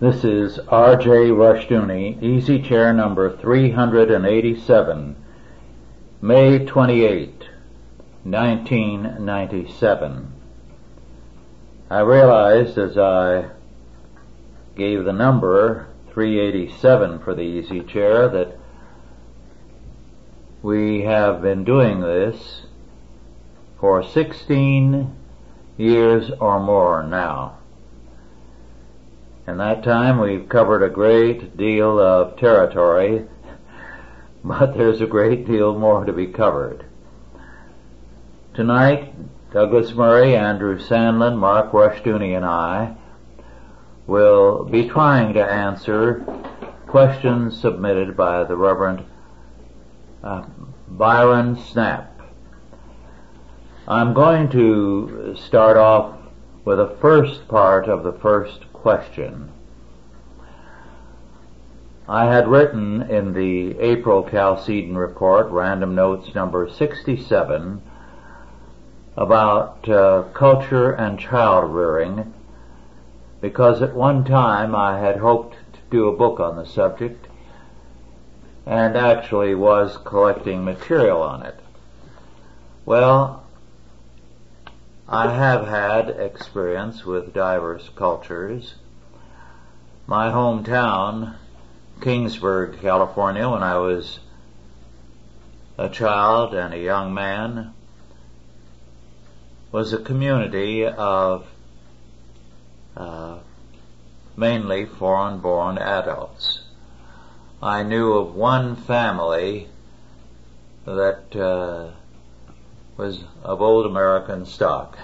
This is R.J. Rushdoony, easy chair number 387, May 28, 1997. I realized as I gave the number 387 for the easy chair that we have been doing this for 16 years or more now. In that time we've covered a great deal of territory, but there's a great deal more to be covered. Tonight, Douglas Murray, Andrew Sandlin, Mark Rushdoony, and I will be trying to answer questions submitted by the Reverend uh, Byron Snapp. I'm going to start off with the first part of the first question. I had written in the April Chalcedon report, Random Notes number 67, about uh, culture and child rearing because at one time I had hoped to do a book on the subject and actually was collecting material on it. Well, I have had experience with diverse cultures. My hometown, Kingsburg, California, when I was a child and a young man, was a community of uh, mainly foreign-born adults. I knew of one family that uh, was of old American stock.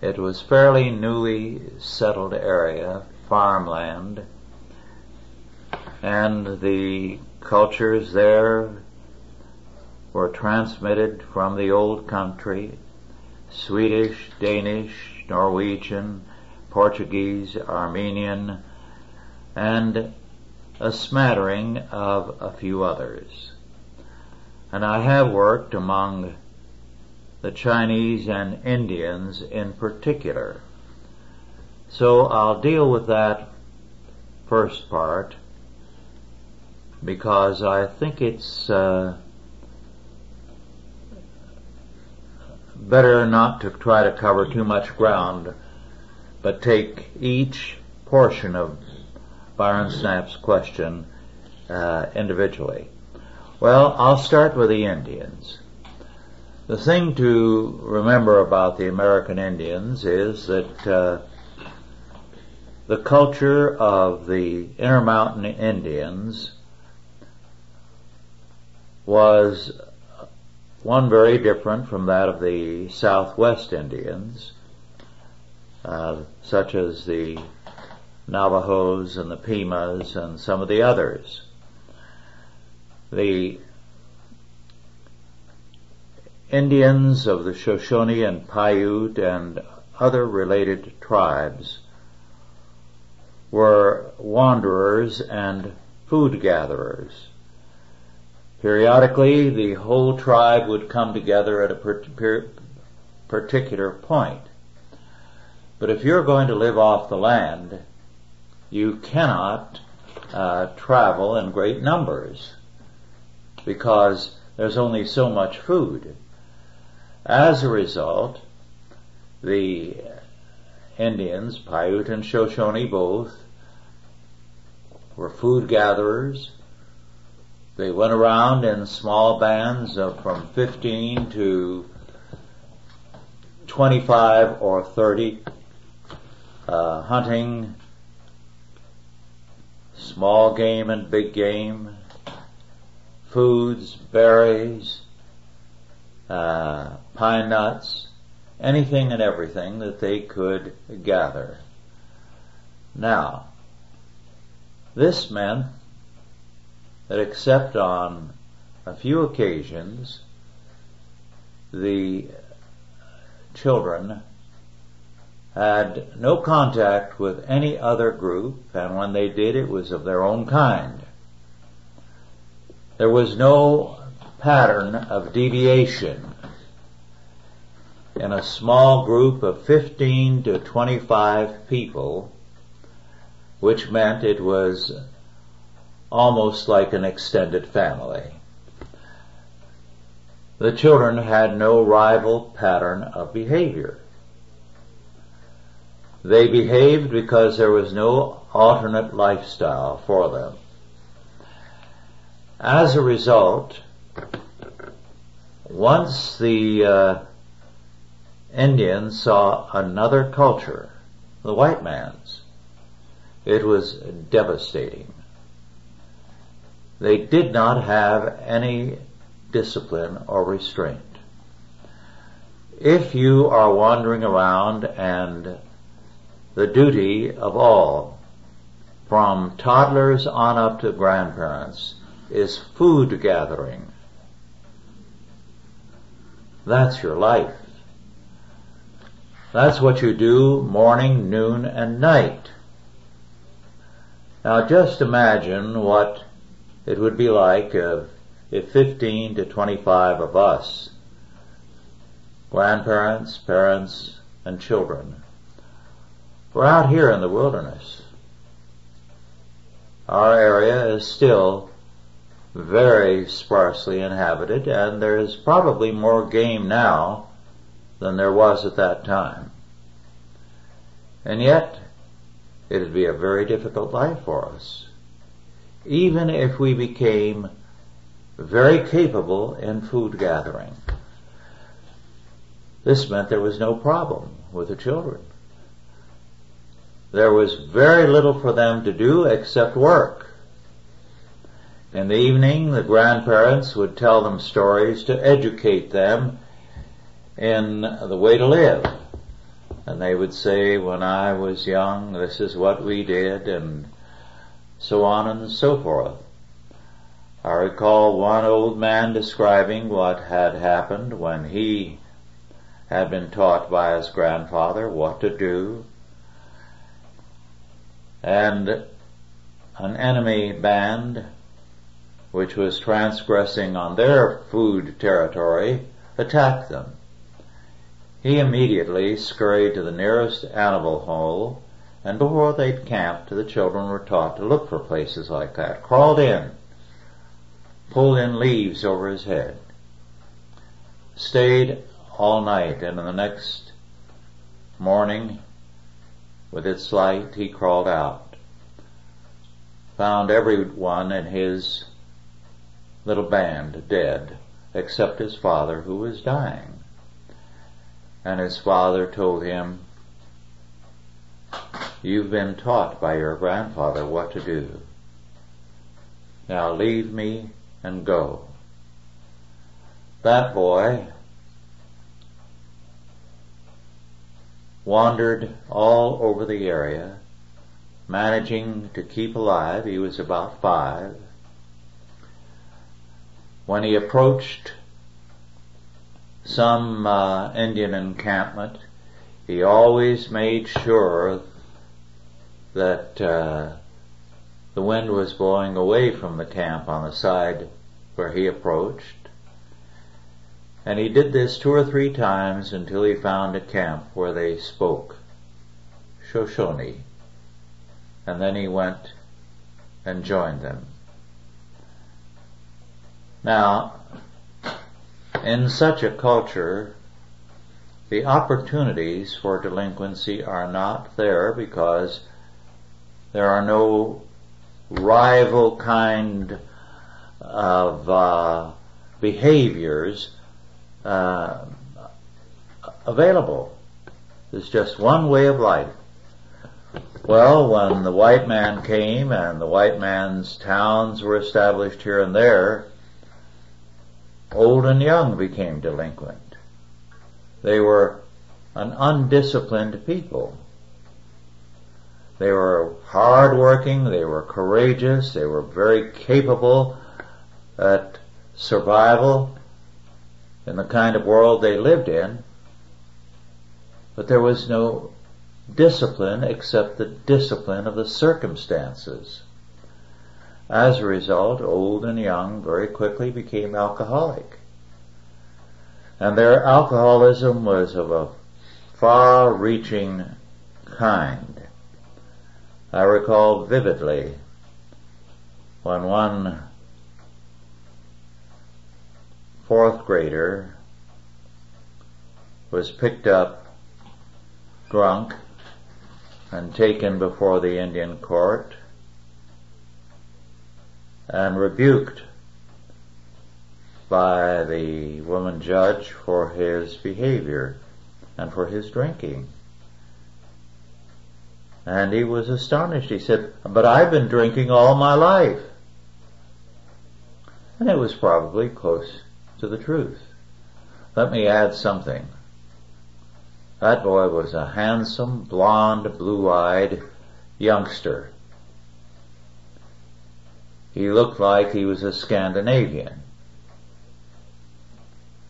It was fairly newly settled area, farmland, and the cultures there were transmitted from the old country, Swedish, Danish, Norwegian, Portuguese, Armenian, and a smattering of a few others and I have worked among the Chinese and Indians in particular. So I'll deal with that first part because I think it's uh, better not to try to cover too much ground, but take each portion of Byron Snapp's question uh, individually. Well, I'll start with the Indians. The thing to remember about the American Indians is that uh, the culture of the Intermountain Indians was one very different from that of the Southwest Indians, uh, such as the Navajos and the Pimas and some of the others the Indians of the Shoshone and Paiute and other related tribes were wanderers and food gatherers. Periodically, the whole tribe would come together at a particular point. But if you're going to live off the land, you cannot uh, travel in great numbers because there's only so much food. As a result, the Indians, Paiute and Shoshone both, were food gatherers. They went around in small bands of from 15 to 25 or 30, uh, hunting small game and big game, foods, berries, uh, pine nuts, anything and everything that they could gather. Now, this meant that except on a few occasions, the children had no contact with any other group, and when they did, it was of their own kind. There was no pattern of deviation in a small group of 15 to 25 people. which meant it was almost like an extended family. The children had no rival pattern of behavior. They behaved because there was no alternate lifestyle for them. As a result, once the uh, Indians saw another culture, the white man's, it was devastating. They did not have any discipline or restraint. If you are wandering around and the duty of all, from toddlers on up to grandparents, is food gathering, that's your life. That's what you do morning, noon, and night. Now just imagine what it would be like if, if 15 to 25 of us, grandparents, parents, and children, were out here in the wilderness. Our area is still very sparsely inhabited and there is probably more game now than there was at that time. And yet, it would be a very difficult life for us even if we became very capable in food gathering. This meant there was no problem with the children. There was very little for them to do except work. In the evening, the grandparents would tell them stories to educate them in the way to live. And they would say, when I was young, this is what we did, and so on and so forth. I recall one old man describing what had happened when he had been taught by his grandfather what to do, and an enemy band which was transgressing on their food territory attacked them. He immediately scurried to the nearest animal hole and before they'd camped, the children were taught to look for places like that. Crawled in, pulled in leaves over his head, stayed all night, and in the next morning, with its light, he crawled out. Found everyone in his little band dead, except his father who was dying. And his father told him, You've been taught by your grandfather what to do. Now leave me and go. That boy wandered all over the area, managing to keep alive. He was about five. When he approached some uh, Indian encampment, he always made sure that uh, the wind was blowing away from the camp on the side where he approached. And he did this two or three times until he found a camp where they spoke Shoshone. And then he went and joined them. Now, in such a culture, the opportunities for delinquency are not there because there are no rival kind of uh, behaviors uh, available. There's just one way of life. Well, when the white man came and the white man's towns were established here and there, old and young became delinquent. They were an undisciplined people. They were hardworking, they were courageous, they were very capable at survival in the kind of world they lived in, but there was no discipline except the discipline of the circumstances. As a result, old and young very quickly became alcoholic and their alcoholism was of a far-reaching kind. I recall vividly when one fourth grader was picked up drunk and taken before the Indian court and rebuked by the woman judge for his behavior and for his drinking. And he was astonished. He said, but I've been drinking all my life. And it was probably close to the truth. Let me add something. That boy was a handsome, blond, blue-eyed youngster. He looked like he was a Scandinavian.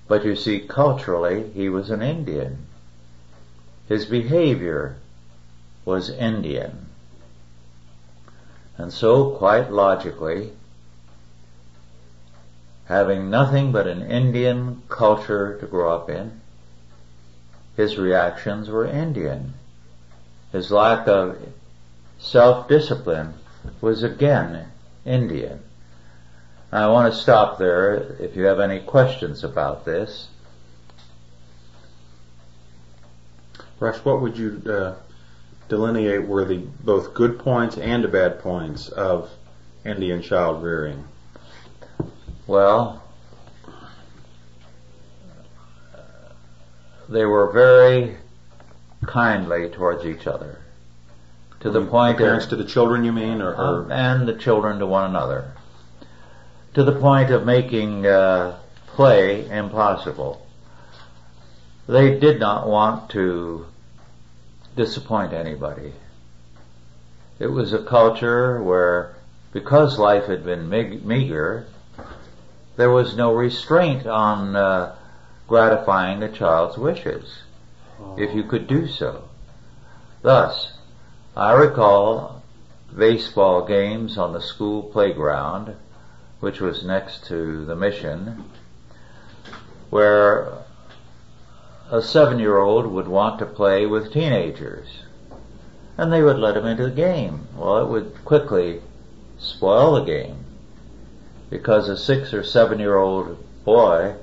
But you see, culturally, he was an Indian. His behavior was Indian. And so, quite logically, having nothing but an Indian culture to grow up in, his reactions were Indian. His lack of self-discipline was again Indian. I want to stop there if you have any questions about this. Rush, what would you uh, delineate were the both good points and bad points of Indian child rearing? Well, they were very kindly towards each other. To the point the parents of, to the children, you mean, or, or and the children to one another. To the point of making uh, play impossible. They did not want to disappoint anybody. It was a culture where, because life had been meager, there was no restraint on uh, gratifying the child's wishes, if you could do so. Thus, I recall baseball games on the school playground, which was next to the mission, where a seven-year-old would want to play with teenagers, and they would let him into the game. Well, it would quickly spoil the game because a six or seven year old boy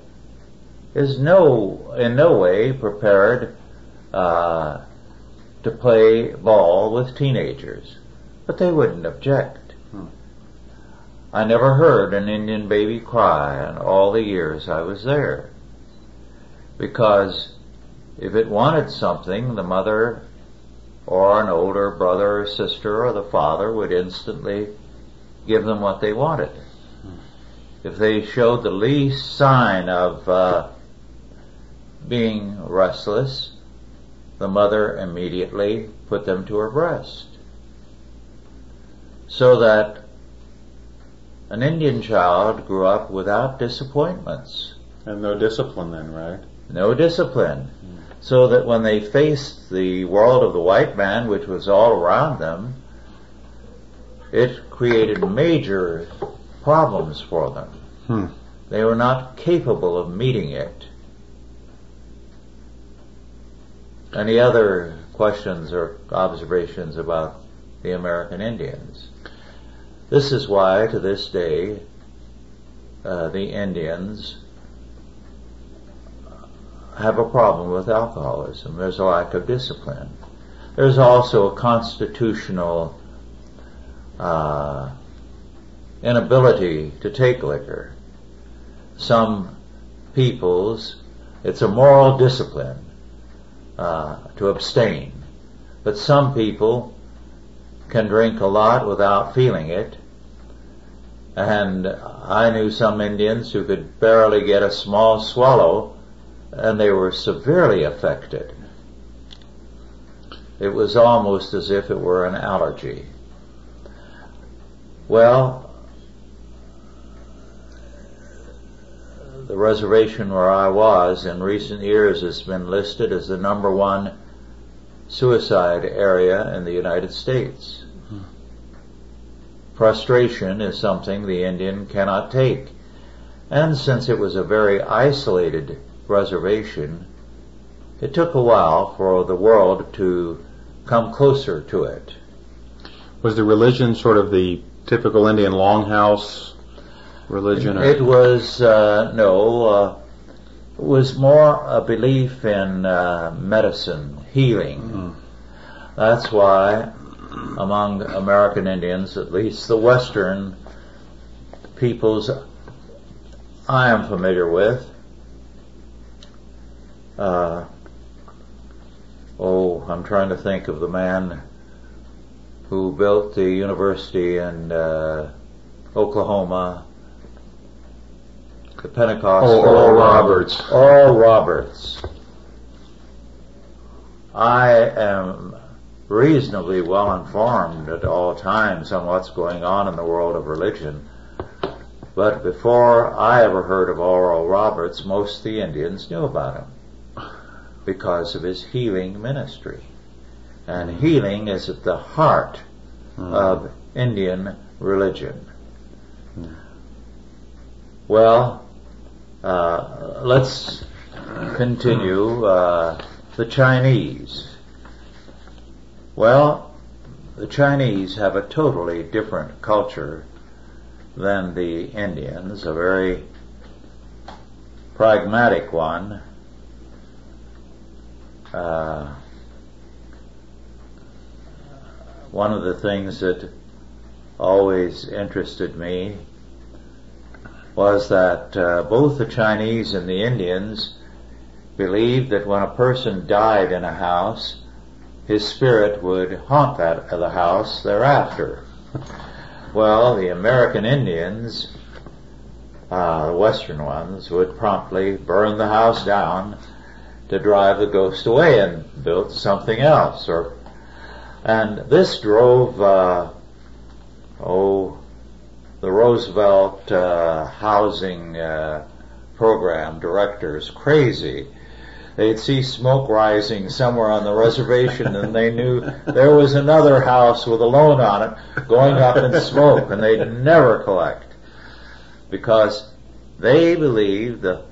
is no in no way prepared uh, to play ball with teenagers, but they wouldn't object. Hmm. I never heard an Indian baby cry in all the years I was there, because if it wanted something, the mother or an older brother or sister or the father would instantly give them what they wanted if they showed the least sign of uh, being restless, the mother immediately put them to her breast. So that an Indian child grew up without disappointments. And no discipline then, right? No discipline. Mm. So that when they faced the world of the white man, which was all around them, it created major problems for them. Hmm. They were not capable of meeting it. Any other questions or observations about the American Indians? This is why, to this day, uh, the Indians have a problem with alcoholism. There's a lack of discipline. There's also a constitutional uh, inability to take liquor. Some peoples, it's a moral discipline uh, to abstain, but some people can drink a lot without feeling it. And I knew some Indians who could barely get a small swallow and they were severely affected. It was almost as if it were an allergy. Well, the reservation where I was in recent years has been listed as the number one suicide area in the United States. Mm-hmm. Frustration is something the Indian cannot take. And since it was a very isolated reservation, it took a while for the world to come closer to it. Was the religion sort of the typical Indian longhouse religion? Or? It was uh, no. Uh, it was more a belief in uh, medicine, healing. Mm-hmm. That's why among American Indians, at least the Western peoples I am familiar with, uh, oh, I'm trying to think of the man who built the university in uh, Oklahoma, the Pentecost. Oh, Oral Roberts. Oral Roberts. I am reasonably well informed at all times on what's going on in the world of religion. But before I ever heard of Oral Roberts, most of the Indians knew about him because of his healing ministry. And healing is at the heart mm. of Indian religion. Mm. Well, uh, let's continue. Uh, the Chinese. Well, the Chinese have a totally different culture than the Indians, a very pragmatic one. Uh, one of the things that always interested me was that uh, both the Chinese and the Indians believed that when a person died in a house, his spirit would haunt that the house thereafter. Well, the American Indians, uh, the Western ones, would promptly burn the house down to drive the ghost away and build something else. Or, and this drove, uh, oh, the Roosevelt uh, housing uh, program directors crazy. They'd see smoke rising somewhere on the reservation and they knew there was another house with a loan on it going up in smoke and they'd never collect. Because they believed that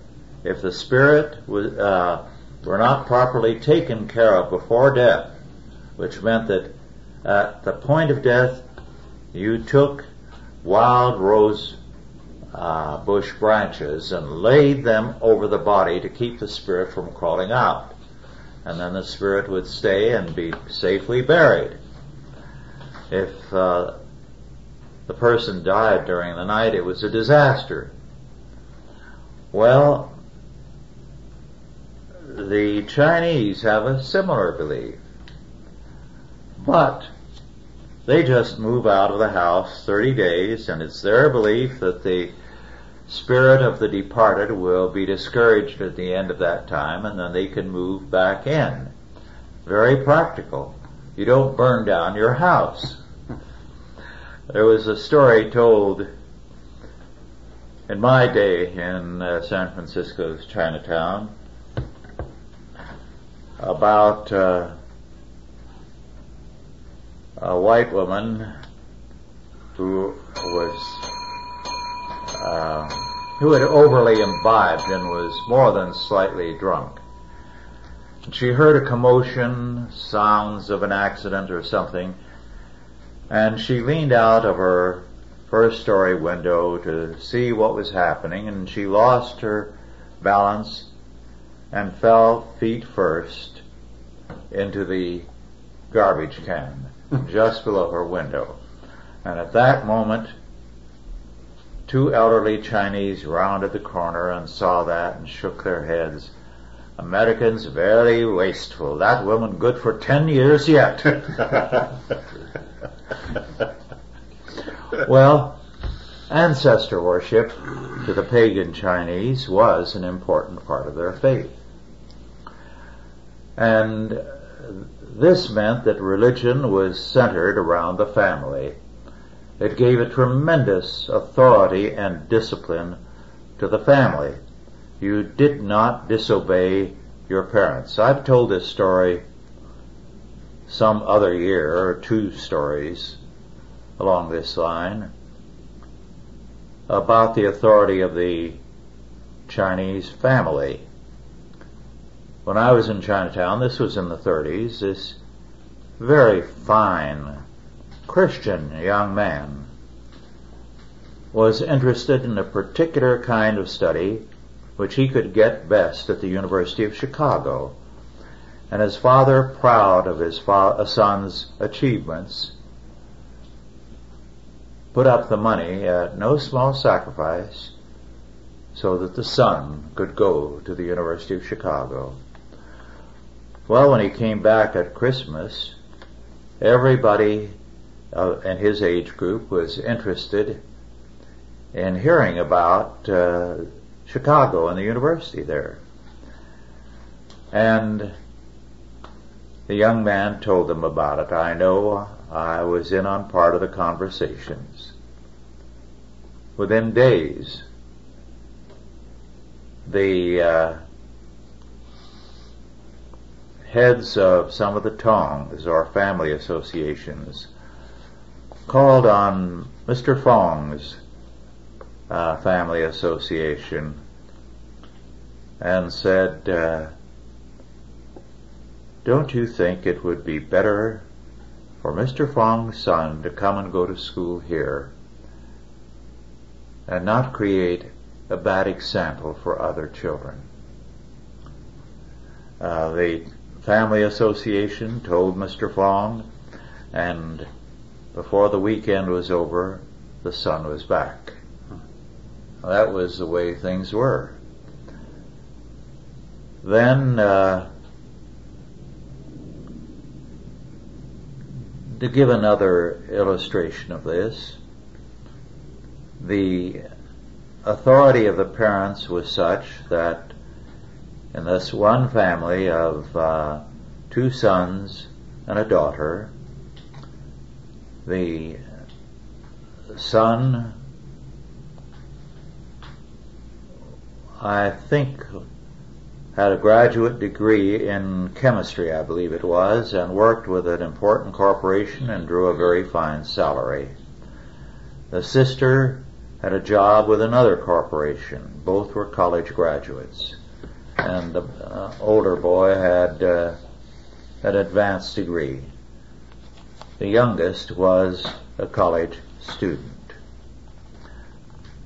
if the spirit was, uh, were not properly taken care of before death, which meant that at the point of death you took wild rose uh, bush branches and laid them over the body to keep the spirit from crawling out. And then the spirit would stay and be safely buried. If uh, the person died during the night, it was a disaster. Well, the Chinese have a similar belief. But they just move out of the house 30 days and it's their belief that the spirit of the departed will be discouraged at the end of that time and then they can move back in. Very practical. You don't burn down your house. There was a story told in my day in uh, San Francisco's Chinatown about uh, a white woman who was uh, who had overly imbibed and was more than slightly drunk. She heard a commotion, sounds of an accident or something, and she leaned out of her first story window to see what was happening, and she lost her balance and fell feet first into the garbage can just below her window. And at that moment, Two elderly Chinese rounded the corner and saw that and shook their heads. Americans very wasteful. That woman good for ten years yet. well, ancestor worship to the pagan Chinese was an important part of their faith. And this meant that religion was centered around the family it gave a tremendous authority and discipline to the family. You did not disobey your parents. I've told this story some other year, or two stories along this line, about the authority of the Chinese family. When I was in Chinatown, this was in the 30s, this very fine Christian young man was interested in a particular kind of study which he could get best at the University of Chicago. And his father, proud of his fa- uh, son's achievements, put up the money at no small sacrifice so that the son could go to the University of Chicago. Well, when he came back at Christmas, everybody uh, in his age group was interested in hearing about uh, Chicago and the university there. And the young man told them about it. I know I was in on part of the conversations. Within days, the uh, heads of some of the tongs or family associations called on Mr. Fong's uh, family association and said, uh, don't you think it would be better for Mr. Fong's son to come and go to school here and not create a bad example for other children? Uh, family association told Mr. Fong and before the weekend was over, the son was back. That was the way things were. Then, uh, to give another illustration of this, the authority of the parents was such that in this one family of uh, two sons and a daughter, the son, I think, had a graduate degree in chemistry, I believe it was, and worked with an important corporation and drew a very fine salary. The sister had a job with another corporation. Both were college graduates. And the uh, older boy had uh, an advanced degree. The youngest was a college student.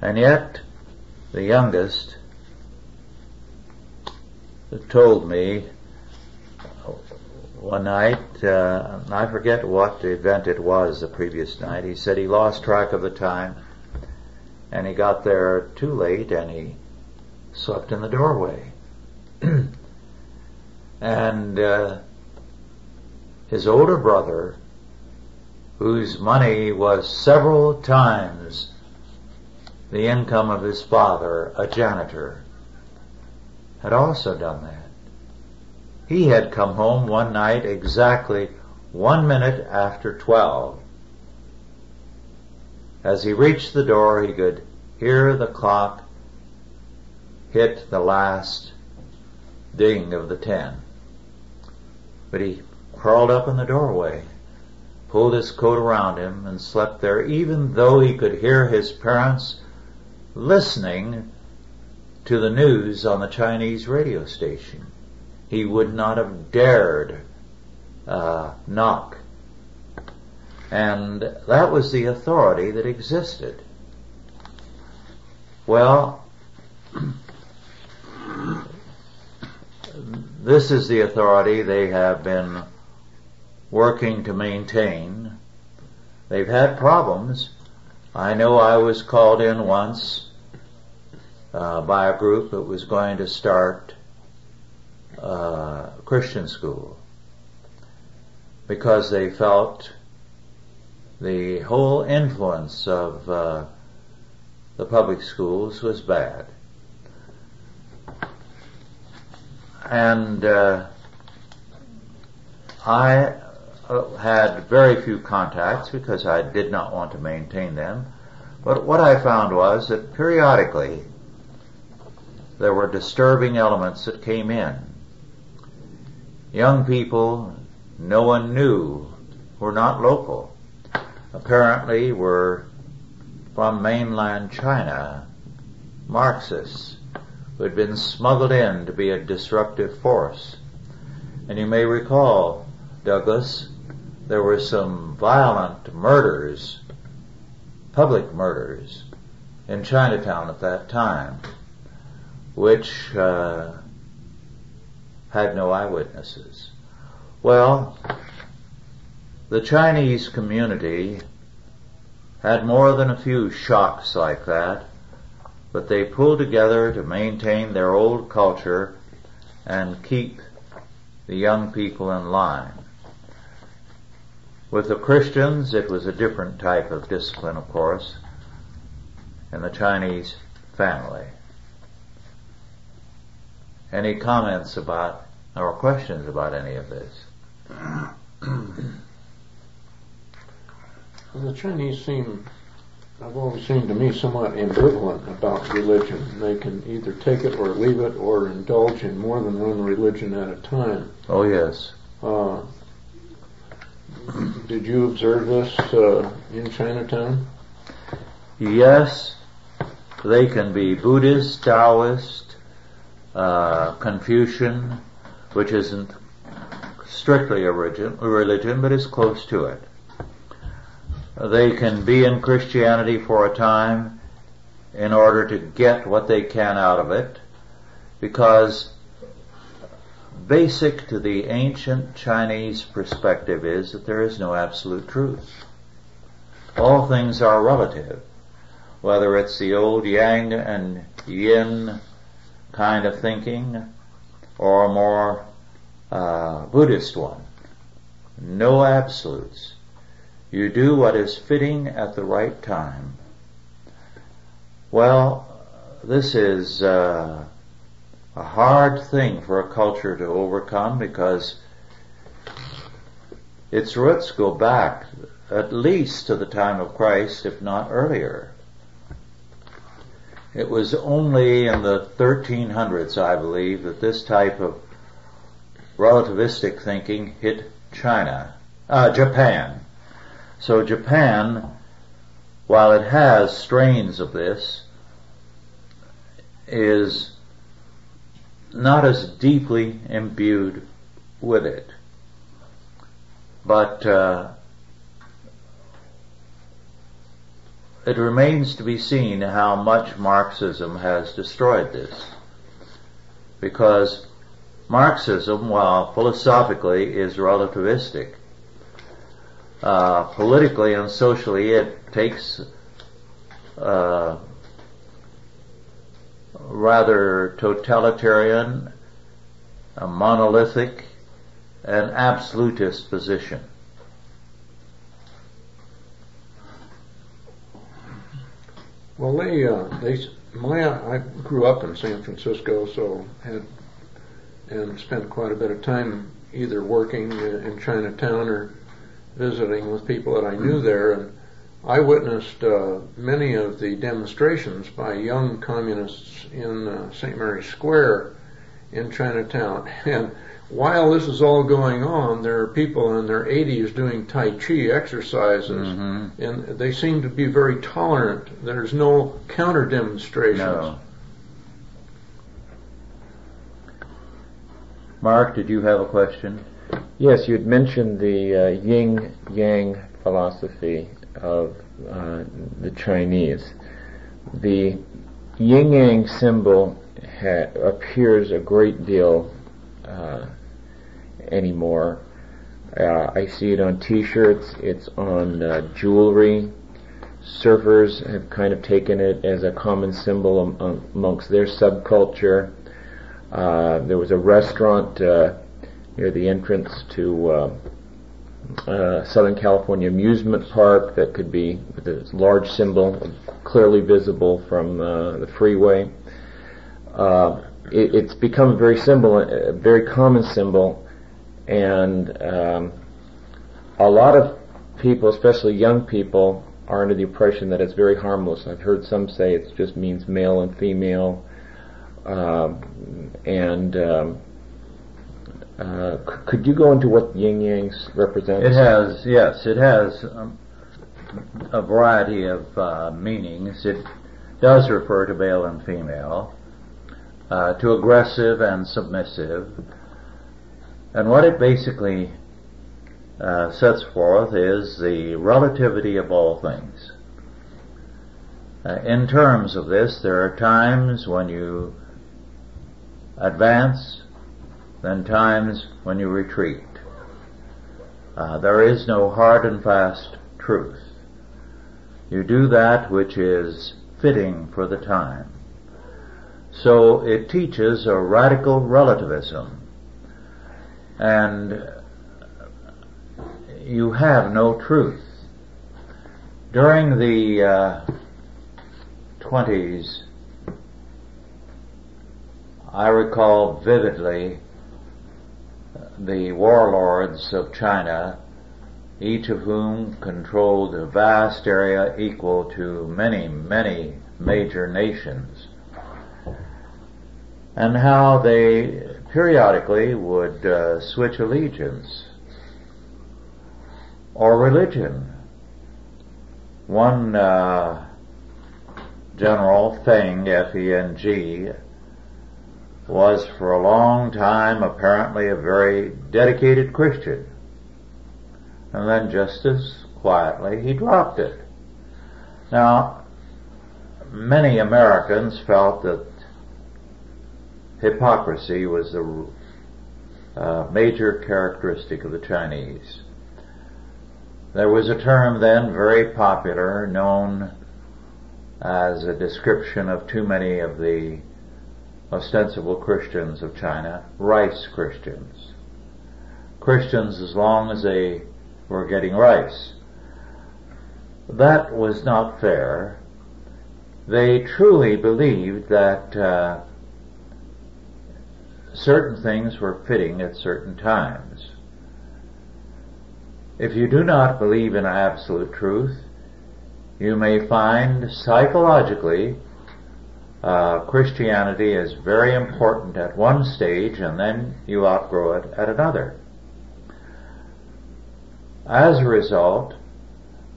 And yet, the youngest told me one night, uh, I forget what event it was the previous night, he said he lost track of the time and he got there too late and he slept in the doorway. and uh, his older brother whose money was several times the income of his father, a janitor, had also done that. He had come home one night exactly one minute after twelve. As he reached the door, he could hear the clock hit the last ding of the ten. But he crawled up in the doorway pulled his coat around him and slept there even though he could hear his parents listening to the news on the Chinese radio station. He would not have dared uh, knock. And that was the authority that existed. Well, this is the authority they have been working to maintain. They've had problems. I know I was called in once uh, by a group that was going to start uh, Christian school because they felt the whole influence of uh, the public schools was bad. And uh, I uh, had very few contacts because I did not want to maintain them. But what I found was that periodically there were disturbing elements that came in. Young people no one knew were not local. Apparently were from mainland China, Marxists who had been smuggled in to be a disruptive force. And you may recall, Douglas, there were some violent murders, public murders, in Chinatown at that time, which uh, had no eyewitnesses. Well, the Chinese community had more than a few shocks like that, but they pull together to maintain their old culture and keep the young people in line. With the Christians, it was a different type of discipline, of course, in the Chinese family. Any comments about or questions about any of this? The Chinese seem, have always seemed to me somewhat ambivalent about religion. They can either take it or leave it or indulge in more than one religion at a time. Oh yes. Uh, did you observe this uh, in Chinatown? Yes, they can be Buddhist, Taoist, uh, Confucian, which isn't strictly a religion, a religion, but is close to it. They can be in Christianity for a time in order to get what they can out of it, because basic to the ancient Chinese perspective is that there is no absolute truth. All things are relative, whether it's the old yang and yin kind of thinking or a more uh, Buddhist one. No absolutes. You do what is fitting at the right time. Well, this is uh, a hard thing for a culture to overcome because its roots go back at least to the time of Christ, if not earlier. It was only in the 1300s, I believe, that this type of relativistic thinking hit China, uh, Japan. So Japan, while it has strains of this, is not as deeply imbued with it. But uh, it remains to be seen how much Marxism has destroyed this. Because Marxism, while philosophically is relativistic, uh, politically and socially it takes uh, rather totalitarian, a monolithic, and absolutist position. Well, they, uh, they, my, I grew up in San Francisco, so had and spent quite a bit of time either working in Chinatown or visiting with people that I knew there, and I witnessed uh, many of the demonstrations by young communists in uh, St. Mary's Square in Chinatown. And while this is all going on, there are people in their 80s doing Tai Chi exercises, mm-hmm. and they seem to be very tolerant. There's no counter demonstrations. No. Mark, did you have a question? Yes, you had mentioned the uh, yin yang philosophy of uh, the Chinese. The yin yang symbol ha- appears a great deal uh, anymore. Uh, I see it on T-shirts. It's on uh, jewelry. Surfers have kind of taken it as a common symbol am- amongst their subculture. Uh, there was a restaurant near the entrance to uh, Southern California amusement park that could be with a large symbol clearly visible from uh, the freeway. Uh, it, it's become a very symbol, a very common symbol, and um, a lot of people, especially young people, are under the impression that it's very harmless. I've heard some say it just means male and female, um, and um, uh, could you go into what yin yang represents? It has, yes, it has um, a variety of uh, meanings. It does refer to male and female, uh, to aggressive and submissive, and what it basically uh, sets forth is the relativity of all things. Uh, in terms of this, there are times when you advance, then times when you retreat. Uh, there is no hard and fast truth. You do that which is fitting for the time. So it teaches a radical relativism. And you have no truth. During the uh, 20s, I recall vividly the warlords of China, each of whom controlled a vast area equal to many, many major nations, and how they periodically would uh, switch allegiance or religion. One uh, general, Feng, F-E-N-G, was for a long time apparently a very dedicated Christian. And then just as quietly he dropped it. Now, many Americans felt that hypocrisy was the uh, major characteristic of the Chinese. There was a term then very popular known as a description of too many of the ostensible Christians of China, rice Christians. Christians as long as they were getting rice. That was not fair. They truly believed that uh, certain things were fitting at certain times. If you do not believe in absolute truth, you may find psychologically uh, Christianity is very important at one stage and then you outgrow it at another. As a result,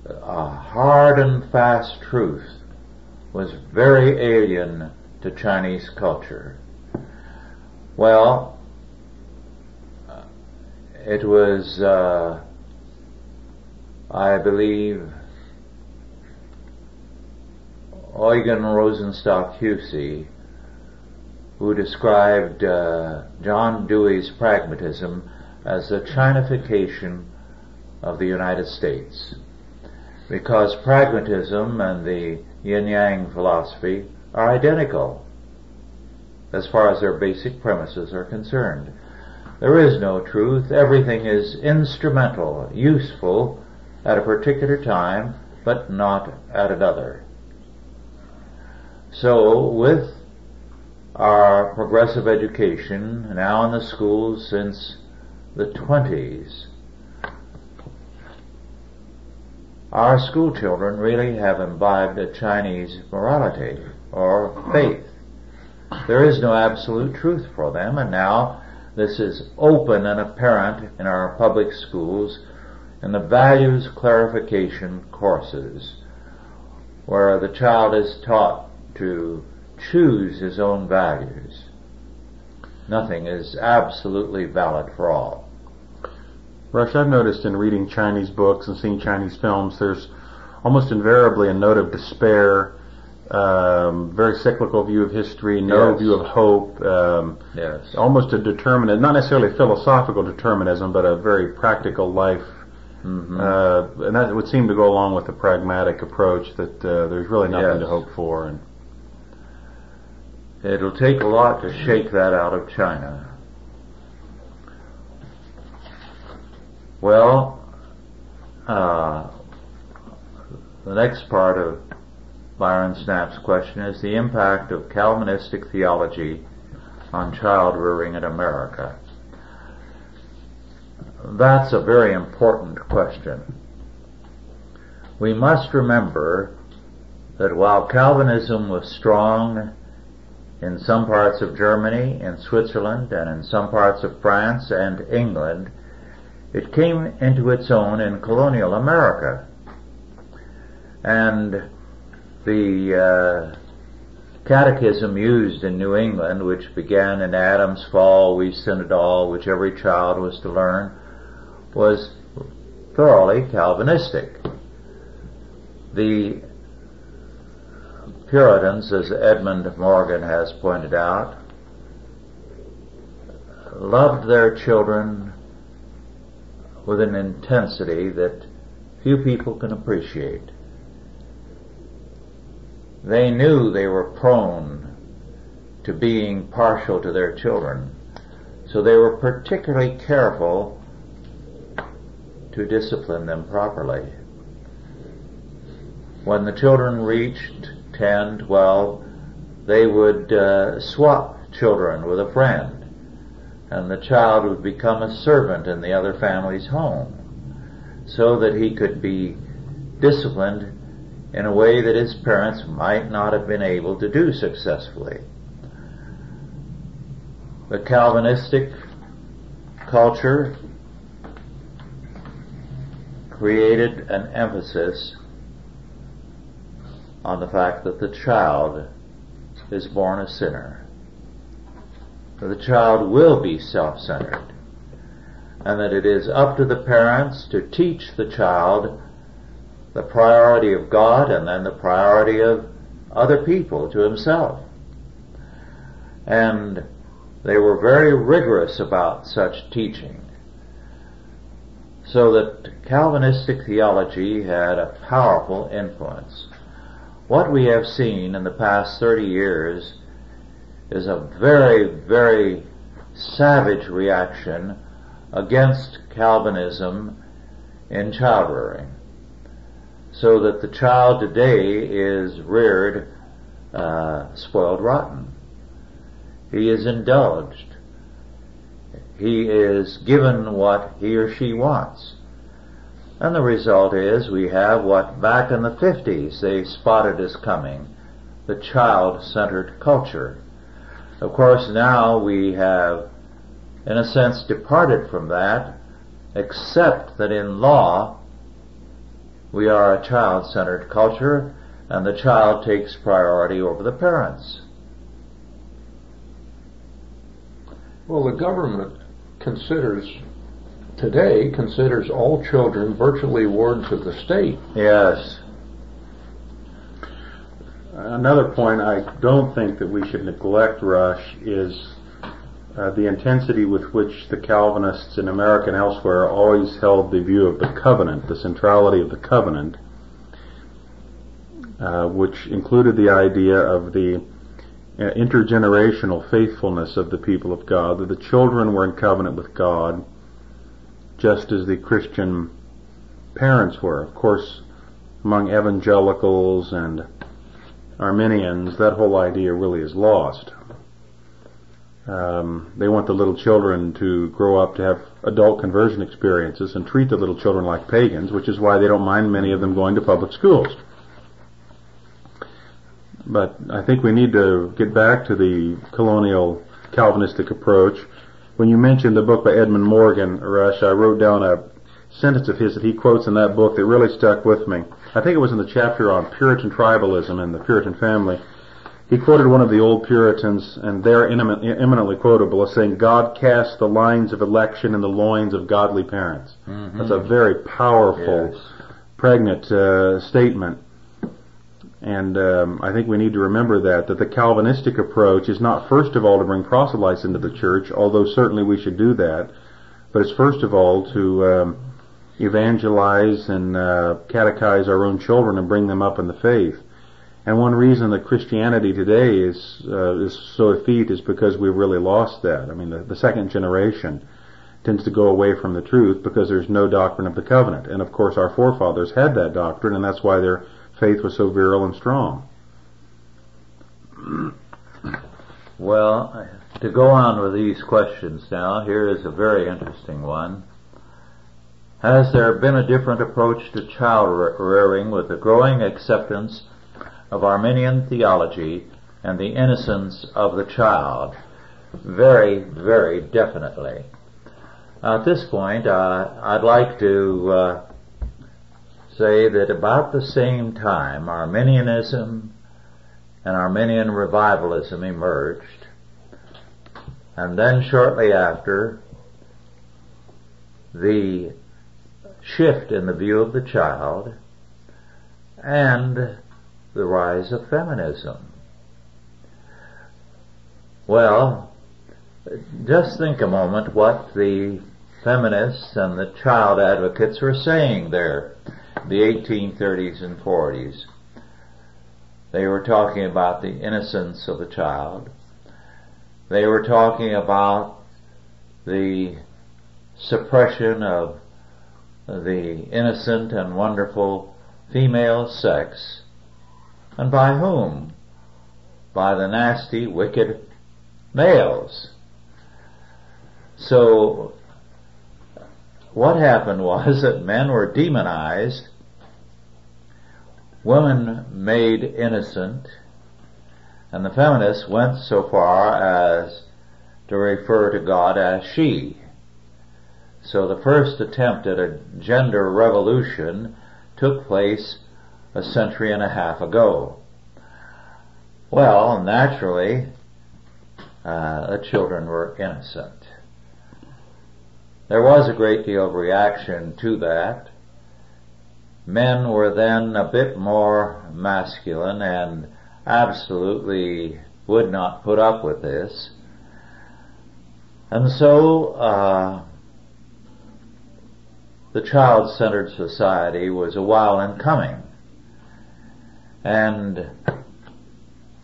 a hard and fast truth was very alien to Chinese culture. Well, it was, uh, I believe, Eugen Rosenstock Huessy, who described uh, John Dewey's pragmatism as the Chinification of the United States. Because pragmatism and the yin yang philosophy are identical as far as their basic premises are concerned. There is no truth. Everything is instrumental, useful at a particular time, but not at another. So, with our progressive education now in the schools since the 20s, our school children really have imbibed a Chinese morality or faith. There is no absolute truth for them, and now this is open and apparent in our public schools in the values clarification courses, where the child is taught to choose his own values. Nothing is absolutely valid for all. Rush, I've noticed in reading Chinese books and seeing Chinese films, there's almost invariably a note of despair, um, very cyclical view of history, no Yes. view of hope, um, Yes. almost a determinate, not necessarily philosophical determinism, but a very practical life. Mhm. Uh, and that would seem to go along with the pragmatic approach that uh, there's really nothing Yes. to hope for. And It'll take a lot to shake that out of China. Well, uh, the next part of Byron Snapp's question is the impact of Calvinistic theology on child rearing in America. That's a very important question. We must remember that while Calvinism was strong in some parts of Germany, in Switzerland, and in some parts of France and England, it came into its own in colonial America. And the uh, catechism used in New England, which began in Adam's fall, we sin it all, which every child was to learn, was thoroughly Calvinistic. The Puritans, as Edmund Morgan has pointed out, loved their children with an intensity that few people can appreciate. They knew they were prone to being partial to their children, so they were particularly careful to discipline them properly. When the children reached 10, 12, they would uh, swap children with a friend and the child would become a servant in the other family's home so that he could be disciplined in a way that his parents might not have been able to do successfully. The Calvinistic culture created an emphasis on the fact that the child is born a sinner the child will be self-centered and that it is up to the parents to teach the child the priority of God and then the priority of other people to himself. And they were very rigorous about such teaching. So that Calvinistic theology had a powerful influence. What we have seen in the past 30 years is a very, very savage reaction against Calvinism in child rearing. So that the child today is reared uh, spoiled rotten. He is indulged. He is given what he or she wants. And the result is we have what back in the 50s they spotted as coming, the child-centered culture. Of course, now we have, in a sense, departed from that, except that in law, we are a child-centered culture, and the child takes priority over the parents. Well, the government considers, today, considers all children virtually wards of the state. Yes. Another point I don't think that we should neglect, Rush, is uh, the intensity with which the Calvinists in America and elsewhere always held the view of the covenant, the centrality of the covenant, uh, which included the idea of the uh, intergenerational faithfulness of the people of God, that the children were in covenant with God, just as the Christian parents were. Of course, among evangelicals and Arminians, that whole idea really is lost. Um, they want the little children to grow up to have adult conversion experiences and treat the little children like pagans, which is why they don't mind many of them going to public schools. But I think we need to get back to the colonial Calvinistic approach. When you mentioned the book by Edmund Morgan, Rush, I wrote down a sentence of his that he quotes in that book that really stuck with me. I think it was in the chapter on Puritan tribalism and the Puritan family. He quoted one of the old Puritans, and they're eminently quotable, as saying, God casts the lines of election in the loins of godly parents. Mm-hmm. That's a very powerful, yes. pregnant uh, statement. And um, I think we need to remember that, that the Calvinistic approach is not first of all to bring proselytes into the church, although certainly we should do that, but it's first of all to um, evangelize and uh, catechize our own children and bring them up in the faith. And one reason that Christianity today is uh, is so effete is because we've really lost that. I mean, the, the second generation tends to go away from the truth because there's no doctrine of the covenant. And of course, our forefathers had that doctrine, and that's why their faith was so virile and strong. Well, to go on with these questions now, here is a very interesting one. Has there been a different approach to child rearing with the growing acceptance of Arminian theology and the innocence of the child? Very, very definitely. At this point, uh, I'd like to uh, say that about the same time Arminianism and Arminian revivalism emerged, and then shortly after, the shift in the view of the child and the rise of feminism. Well, just think a moment what the feminists and the child advocates were saying there, the 1830s and 40s. They were talking about the innocence of the child. They were talking about the suppression of the innocent and wonderful female sex. And by whom? By the nasty, wicked males. So, what happened was that men were demonized, women made innocent, and the feminists went so far as to refer to God as she. So the first attempt at a gender revolution took place a century and a half ago. Well, naturally, uh, the children were innocent. There was a great deal of reaction to that. Men were then a bit more masculine and absolutely would not put up with this. And so, uh, the child-centered society was a while in coming. And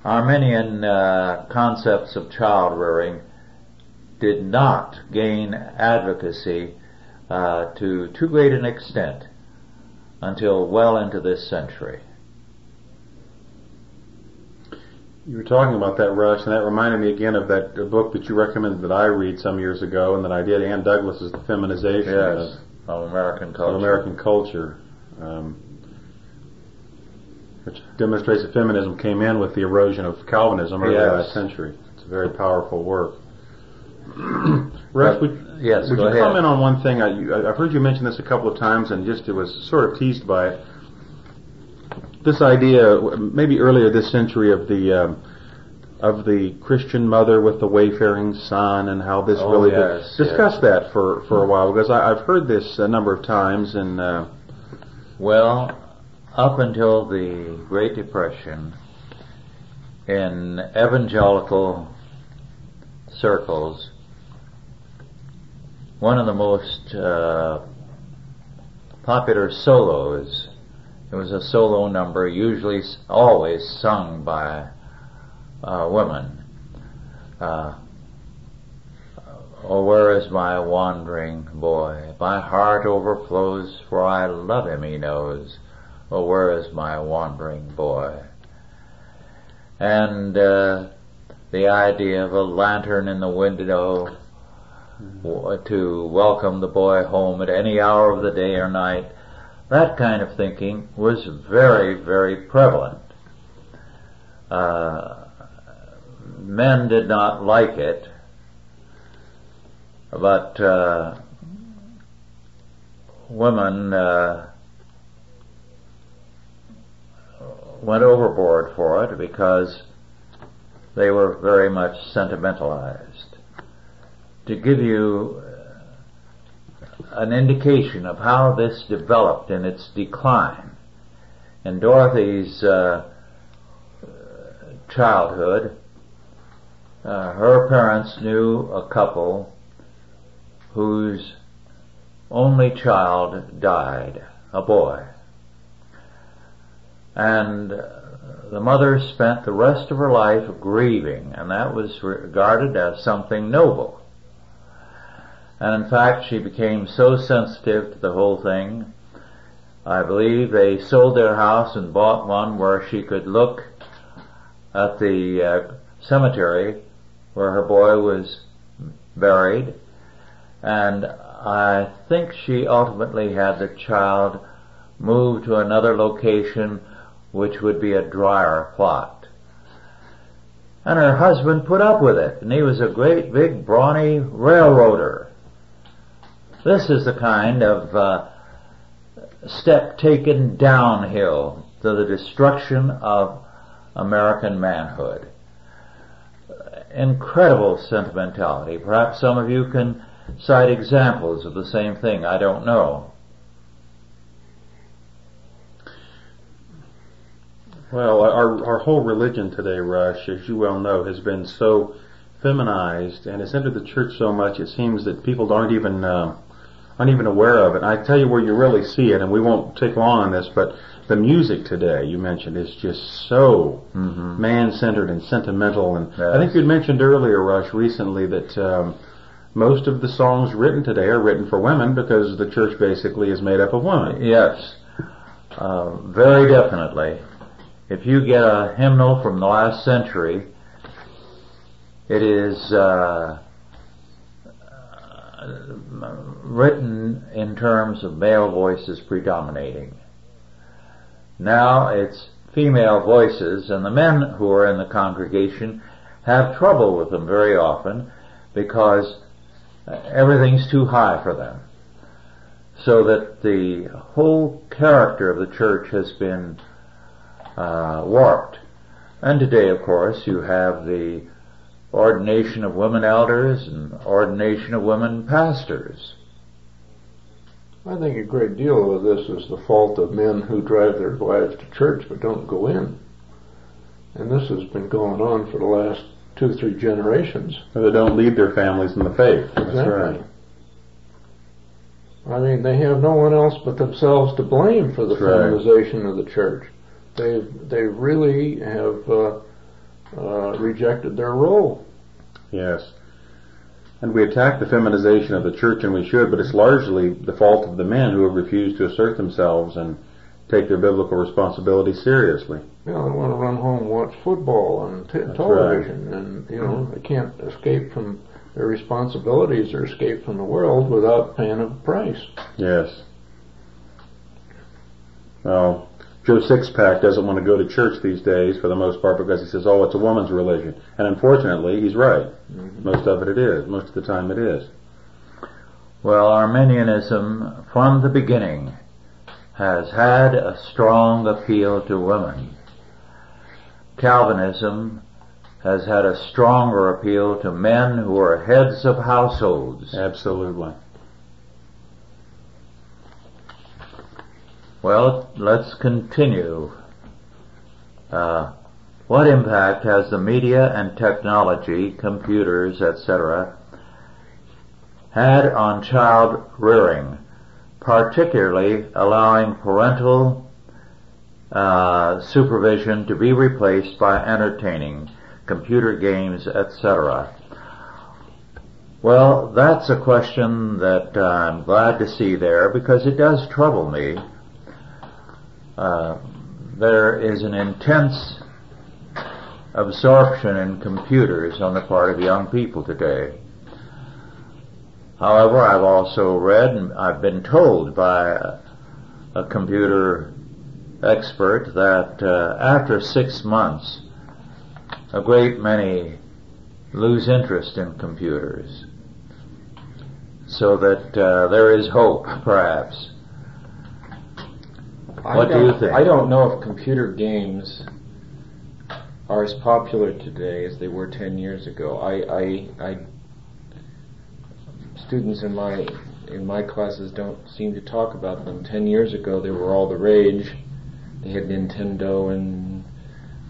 Arminian uh, concepts of child rearing did not gain advocacy uh, to too great an extent until well into this century. You were talking about that, Rush, and that reminded me again of that book that you recommended that I read some years ago, and that I did. Ann Douglas's The Feminization yes, of, of, American culture. Of American culture, um, which demonstrates that feminism came in with the erosion of Calvinism early yes. last century. It's a very powerful work. Rush, would, yes, would you ahead. comment on one thing? I, I've heard you mention this a couple of times, and just it was sort of teased by it this idea, maybe earlier this century, of the um, of the Christian mother with the wayfaring son, and how this oh, really yes, discuss yes. that for for a while because I, have heard this a number of times and. Uh, well, up until the Great Depression, in evangelical circles, one of the most uh, popular solos it was a solo number, usually always sung by uh, women. Uh, oh, where is my wandering boy? My heart overflows, for I love him, he knows. Oh, where is my wandering boy? And uh, the idea of a lantern in the window to welcome the boy home at any hour of the day or night that kind of thinking was very, very prevalent. Uh, men did not like it, but uh, women uh, went overboard for it because they were very much sentimentalized. To give you an indication of how this developed in its decline. In Dorothy's uh, childhood, uh, her parents knew a couple whose only child died, a boy. And the mother spent the rest of her life grieving, and that was regarded as something noble. And in fact, she became so sensitive to the whole thing. I believe they sold their house and bought one where she could look at the uh, cemetery where her boy was buried. And I think she ultimately had the child moved to another location which would be a drier plot. And her husband put up with it, and he was a great big brawny railroader. This is the kind of uh, step taken downhill to the destruction of American manhood. Incredible sentimentality. Perhaps some of you can cite examples of the same thing. I don't know. Well, our, our whole religion today, Rush, as you well know, has been so feminized and has entered the church so much it seems that people aren't even uh, aren't even aware of it. And I tell you where you really see it, and we won't take long on this, but the music today you mentioned is just so Mhm. man-centered and sentimental. And I think you'd mentioned earlier, Rush, recently that um, most of the songs written today are written for women because the church basically is made up of women. Yes, uh, very definitely. If you get a hymnal from the last century, it is uh, written in terms of male voices predominating. Now it's female voices, and the men who are in the congregation have trouble with them very often because uh, everything's too high for them so that the whole character of the church has been uh, warped. And today, of course, you have the ordination of women elders and ordination of women pastors. I think a great deal of this is the fault of men who drive their wives to church but don't go in. And this has been going on for the last two, three generations. Or they don't lead their families in the faith. That's Exactly. right. I mean, they have no one else but themselves to blame for the That's right. feminization of the church. They they really have uh, uh, rejected their role. Yes. And we attack the feminization of the church, and we should, but it's largely the fault of the men who have refused to assert themselves and take their biblical responsibility seriously. You know, they want to run home and watch football on t- television, and you know they can't escape from their responsibilities or escape from the world without paying a price. Yes. Well, Joe Sixpack doesn't want to go to church these days for the most part because he says, oh, it's a woman's religion. And unfortunately, he's right. Mm-hmm. Most of it it is. Most of the time it is. Well, Arminianism, from the beginning, has had a strong appeal to women. Calvinism has had a stronger appeal to men who are heads of households. Absolutely. Well, let's continue. Uh, what impact has the media and technology, computers, etc., had on child rearing, particularly allowing parental uh, supervision to be replaced by entertaining, computer games, etc.? Well, that's a question that uh, I'm glad to see there because it does trouble me. Uh, there is an intense absorption in computers on the part of young people today. However, I've also read and I've been told by a, computer expert that uh, after six months, a great many lose interest in computers. So that uh, there is hope, perhaps. What do you think? I don't know if computer games are as popular today as they were 10 years ago. I, I, I students in my in my classes don't seem to talk about them. 10 years ago they were all the rage. They had Nintendo and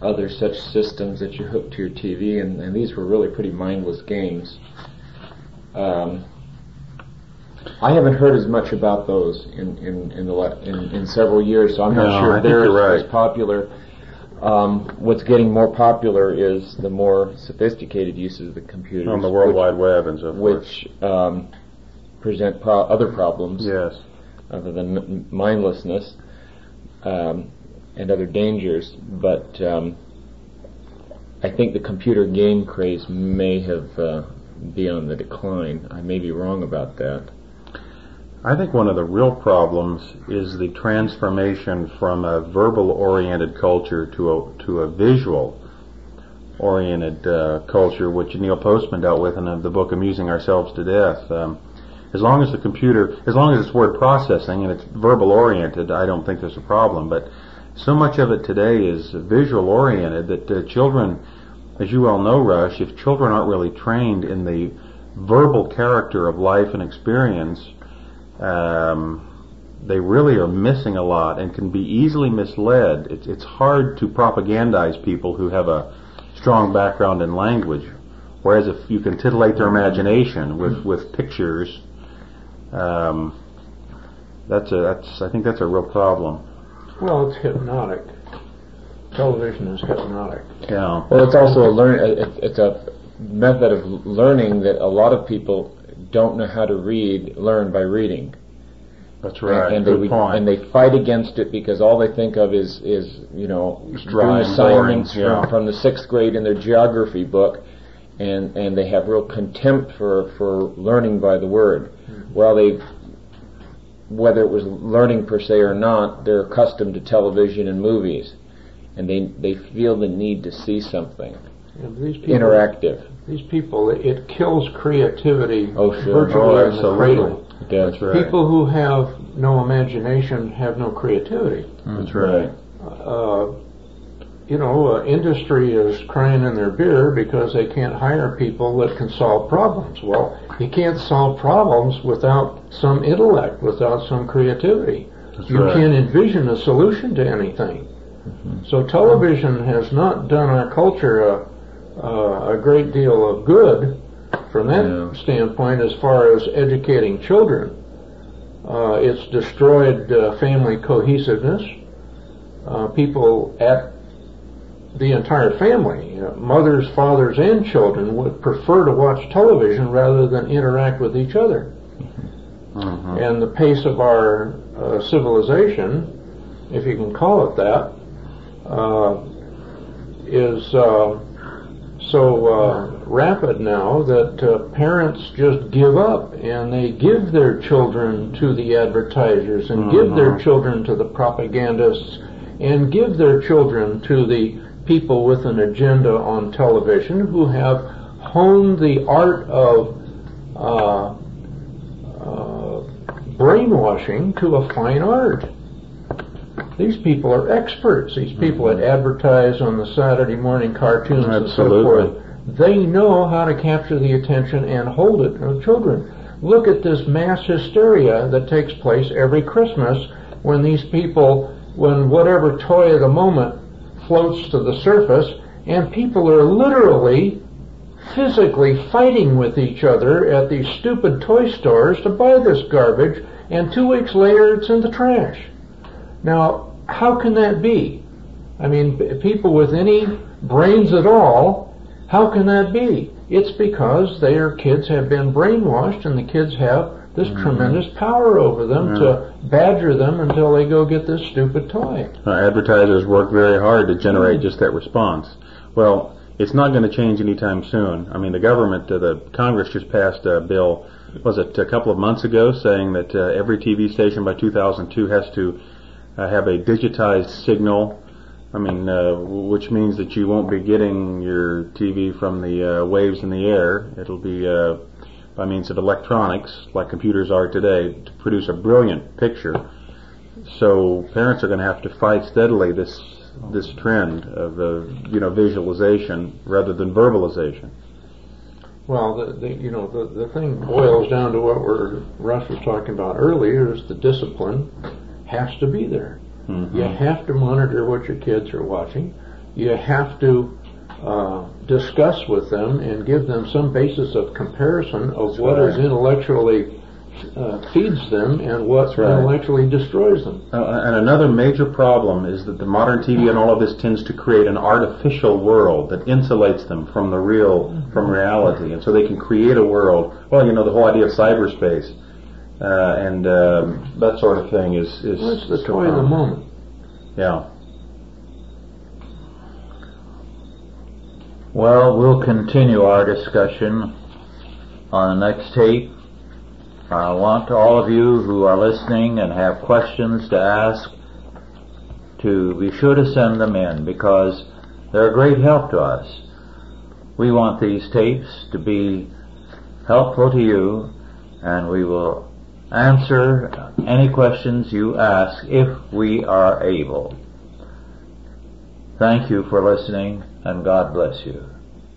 other such systems that you hooked to your TV and, and these were really pretty mindless games. Um, I haven't heard as much about those in in in, the, in, in several years, so I'm No, not sure if they're as, right. as popular. Um, what's getting more popular is the more sophisticated uses of the computer On the World which, Wide Web and so forth. which um, present pro- other problems Yes. other than m- mindlessness um, and other dangers. But um, I think the computer game craze may have uh, be on the decline. I may be wrong about that. I think one of the real problems is the transformation from a verbal oriented culture to a to a visual oriented uh, culture, which Neil Postman dealt with in the book "Amusing Ourselves to Death." Um, as long as the computer, as long as it's word processing and it's verbal oriented, I don't think there's a problem. But so much of it today is visual oriented that uh, children, as you well know, Rush, if children aren't really trained in the verbal character of life and experience, um, they really are missing a lot and can be easily misled. It's, it's hard to propagandize people who have a strong background in language. Whereas if you can titillate their imagination with, with pictures, um, that's a that's I think that's a real problem. Well, it's hypnotic. Television is hypnotic. Yeah. Well, it's also a learn. It's a method of learning that a lot of people don't know how to read learn by reading. That's right. And, and Good they point. and they fight against it because all they think of is is you know doing dry and boring, assignments yeah. from, from the sixth grade in their geography book, and and they have real contempt for for learning by the word. Hmm. Well, they whether it was learning per se or not, they're accustomed to television and movies, and they they feel the need to see something Yeah, interactive. These people, it- kills creativity Oh, sure. virtually Oh, in the cradle. That's right. People who have no imagination have no creativity. That's right. Uh, you know, uh, industry is crying in their beer because they can't hire people that can solve problems. Well, you can't solve problems without some intellect, without some creativity. That's you right. can't envision a solution to anything. So television has not done our culture a, uh, a great deal of good from that Yeah. standpoint as far as educating children. Uh, it's destroyed uh, family cohesiveness. Uh, people at the entire family, uh, mothers, fathers, and children would prefer to watch television rather than interact with each other. Mhm. And the pace of our uh, civilization, if you can call it that, uh, is uh, so uh, rapid now that uh, parents just give up and they give their children to the advertisers and give their Mhm. children to the propagandists and give their children to the people with an agenda on television who have honed the art of uh, uh, brainwashing to a fine art. These people are experts. These people that mm-hmm. advertise on the Saturday morning cartoons and so forth. They know how to capture the attention and hold it of children. Look at this mass hysteria that takes place every Christmas when these people, when whatever toy of the moment floats to the surface, and people are literally physically fighting with each other at these stupid toy stores to buy this garbage, and two weeks later it's in the trash. Now, how can that be? I mean, people with any brains at all, how can that be? It's because their kids have been brainwashed and the kids have this tremendous power over them to badger them until they go get this stupid toy. Uh, advertisers work very hard to generate just that response. Well, it's not going to change anytime soon. I mean, the government, uh, the Congress just passed a bill, was it a couple of months ago, saying that uh, every TV station by 2002 has to have a digitized signal. I mean, uh, which means that you won't be getting your TV from the uh, waves in the air. It'll be uh, by means of electronics, like computers are today, to produce a brilliant picture. So parents are going to have to fight steadily this this trend of uh, you know visualization rather than verbalization. Well, the, the you know the, the thing boils down to what we're Russ was talking about earlier is the discipline has to be there. Mm-hmm. You have to monitor what your kids are watching. You have to uh, discuss with them and give them some basis of comparison of what right. is intellectually uh, feeds them and what right. intellectually destroys them. Uh, and another major problem is that the modern TV and all of this tends to create an artificial world that insulates them from the real, from reality, and so they can create a world. Well, you know, the whole idea of cyberspace uh, and um, that sort of thing is is. Well, it's the is toy of the moment. Yeah. Well, we'll continue our discussion on the next tape. I want all of you who are listening and have questions to ask to be sure to send them in because they're a great help to us. We want these tapes to be helpful to you and we will answer any questions you ask if we are able. Thank you for listening and God bless you.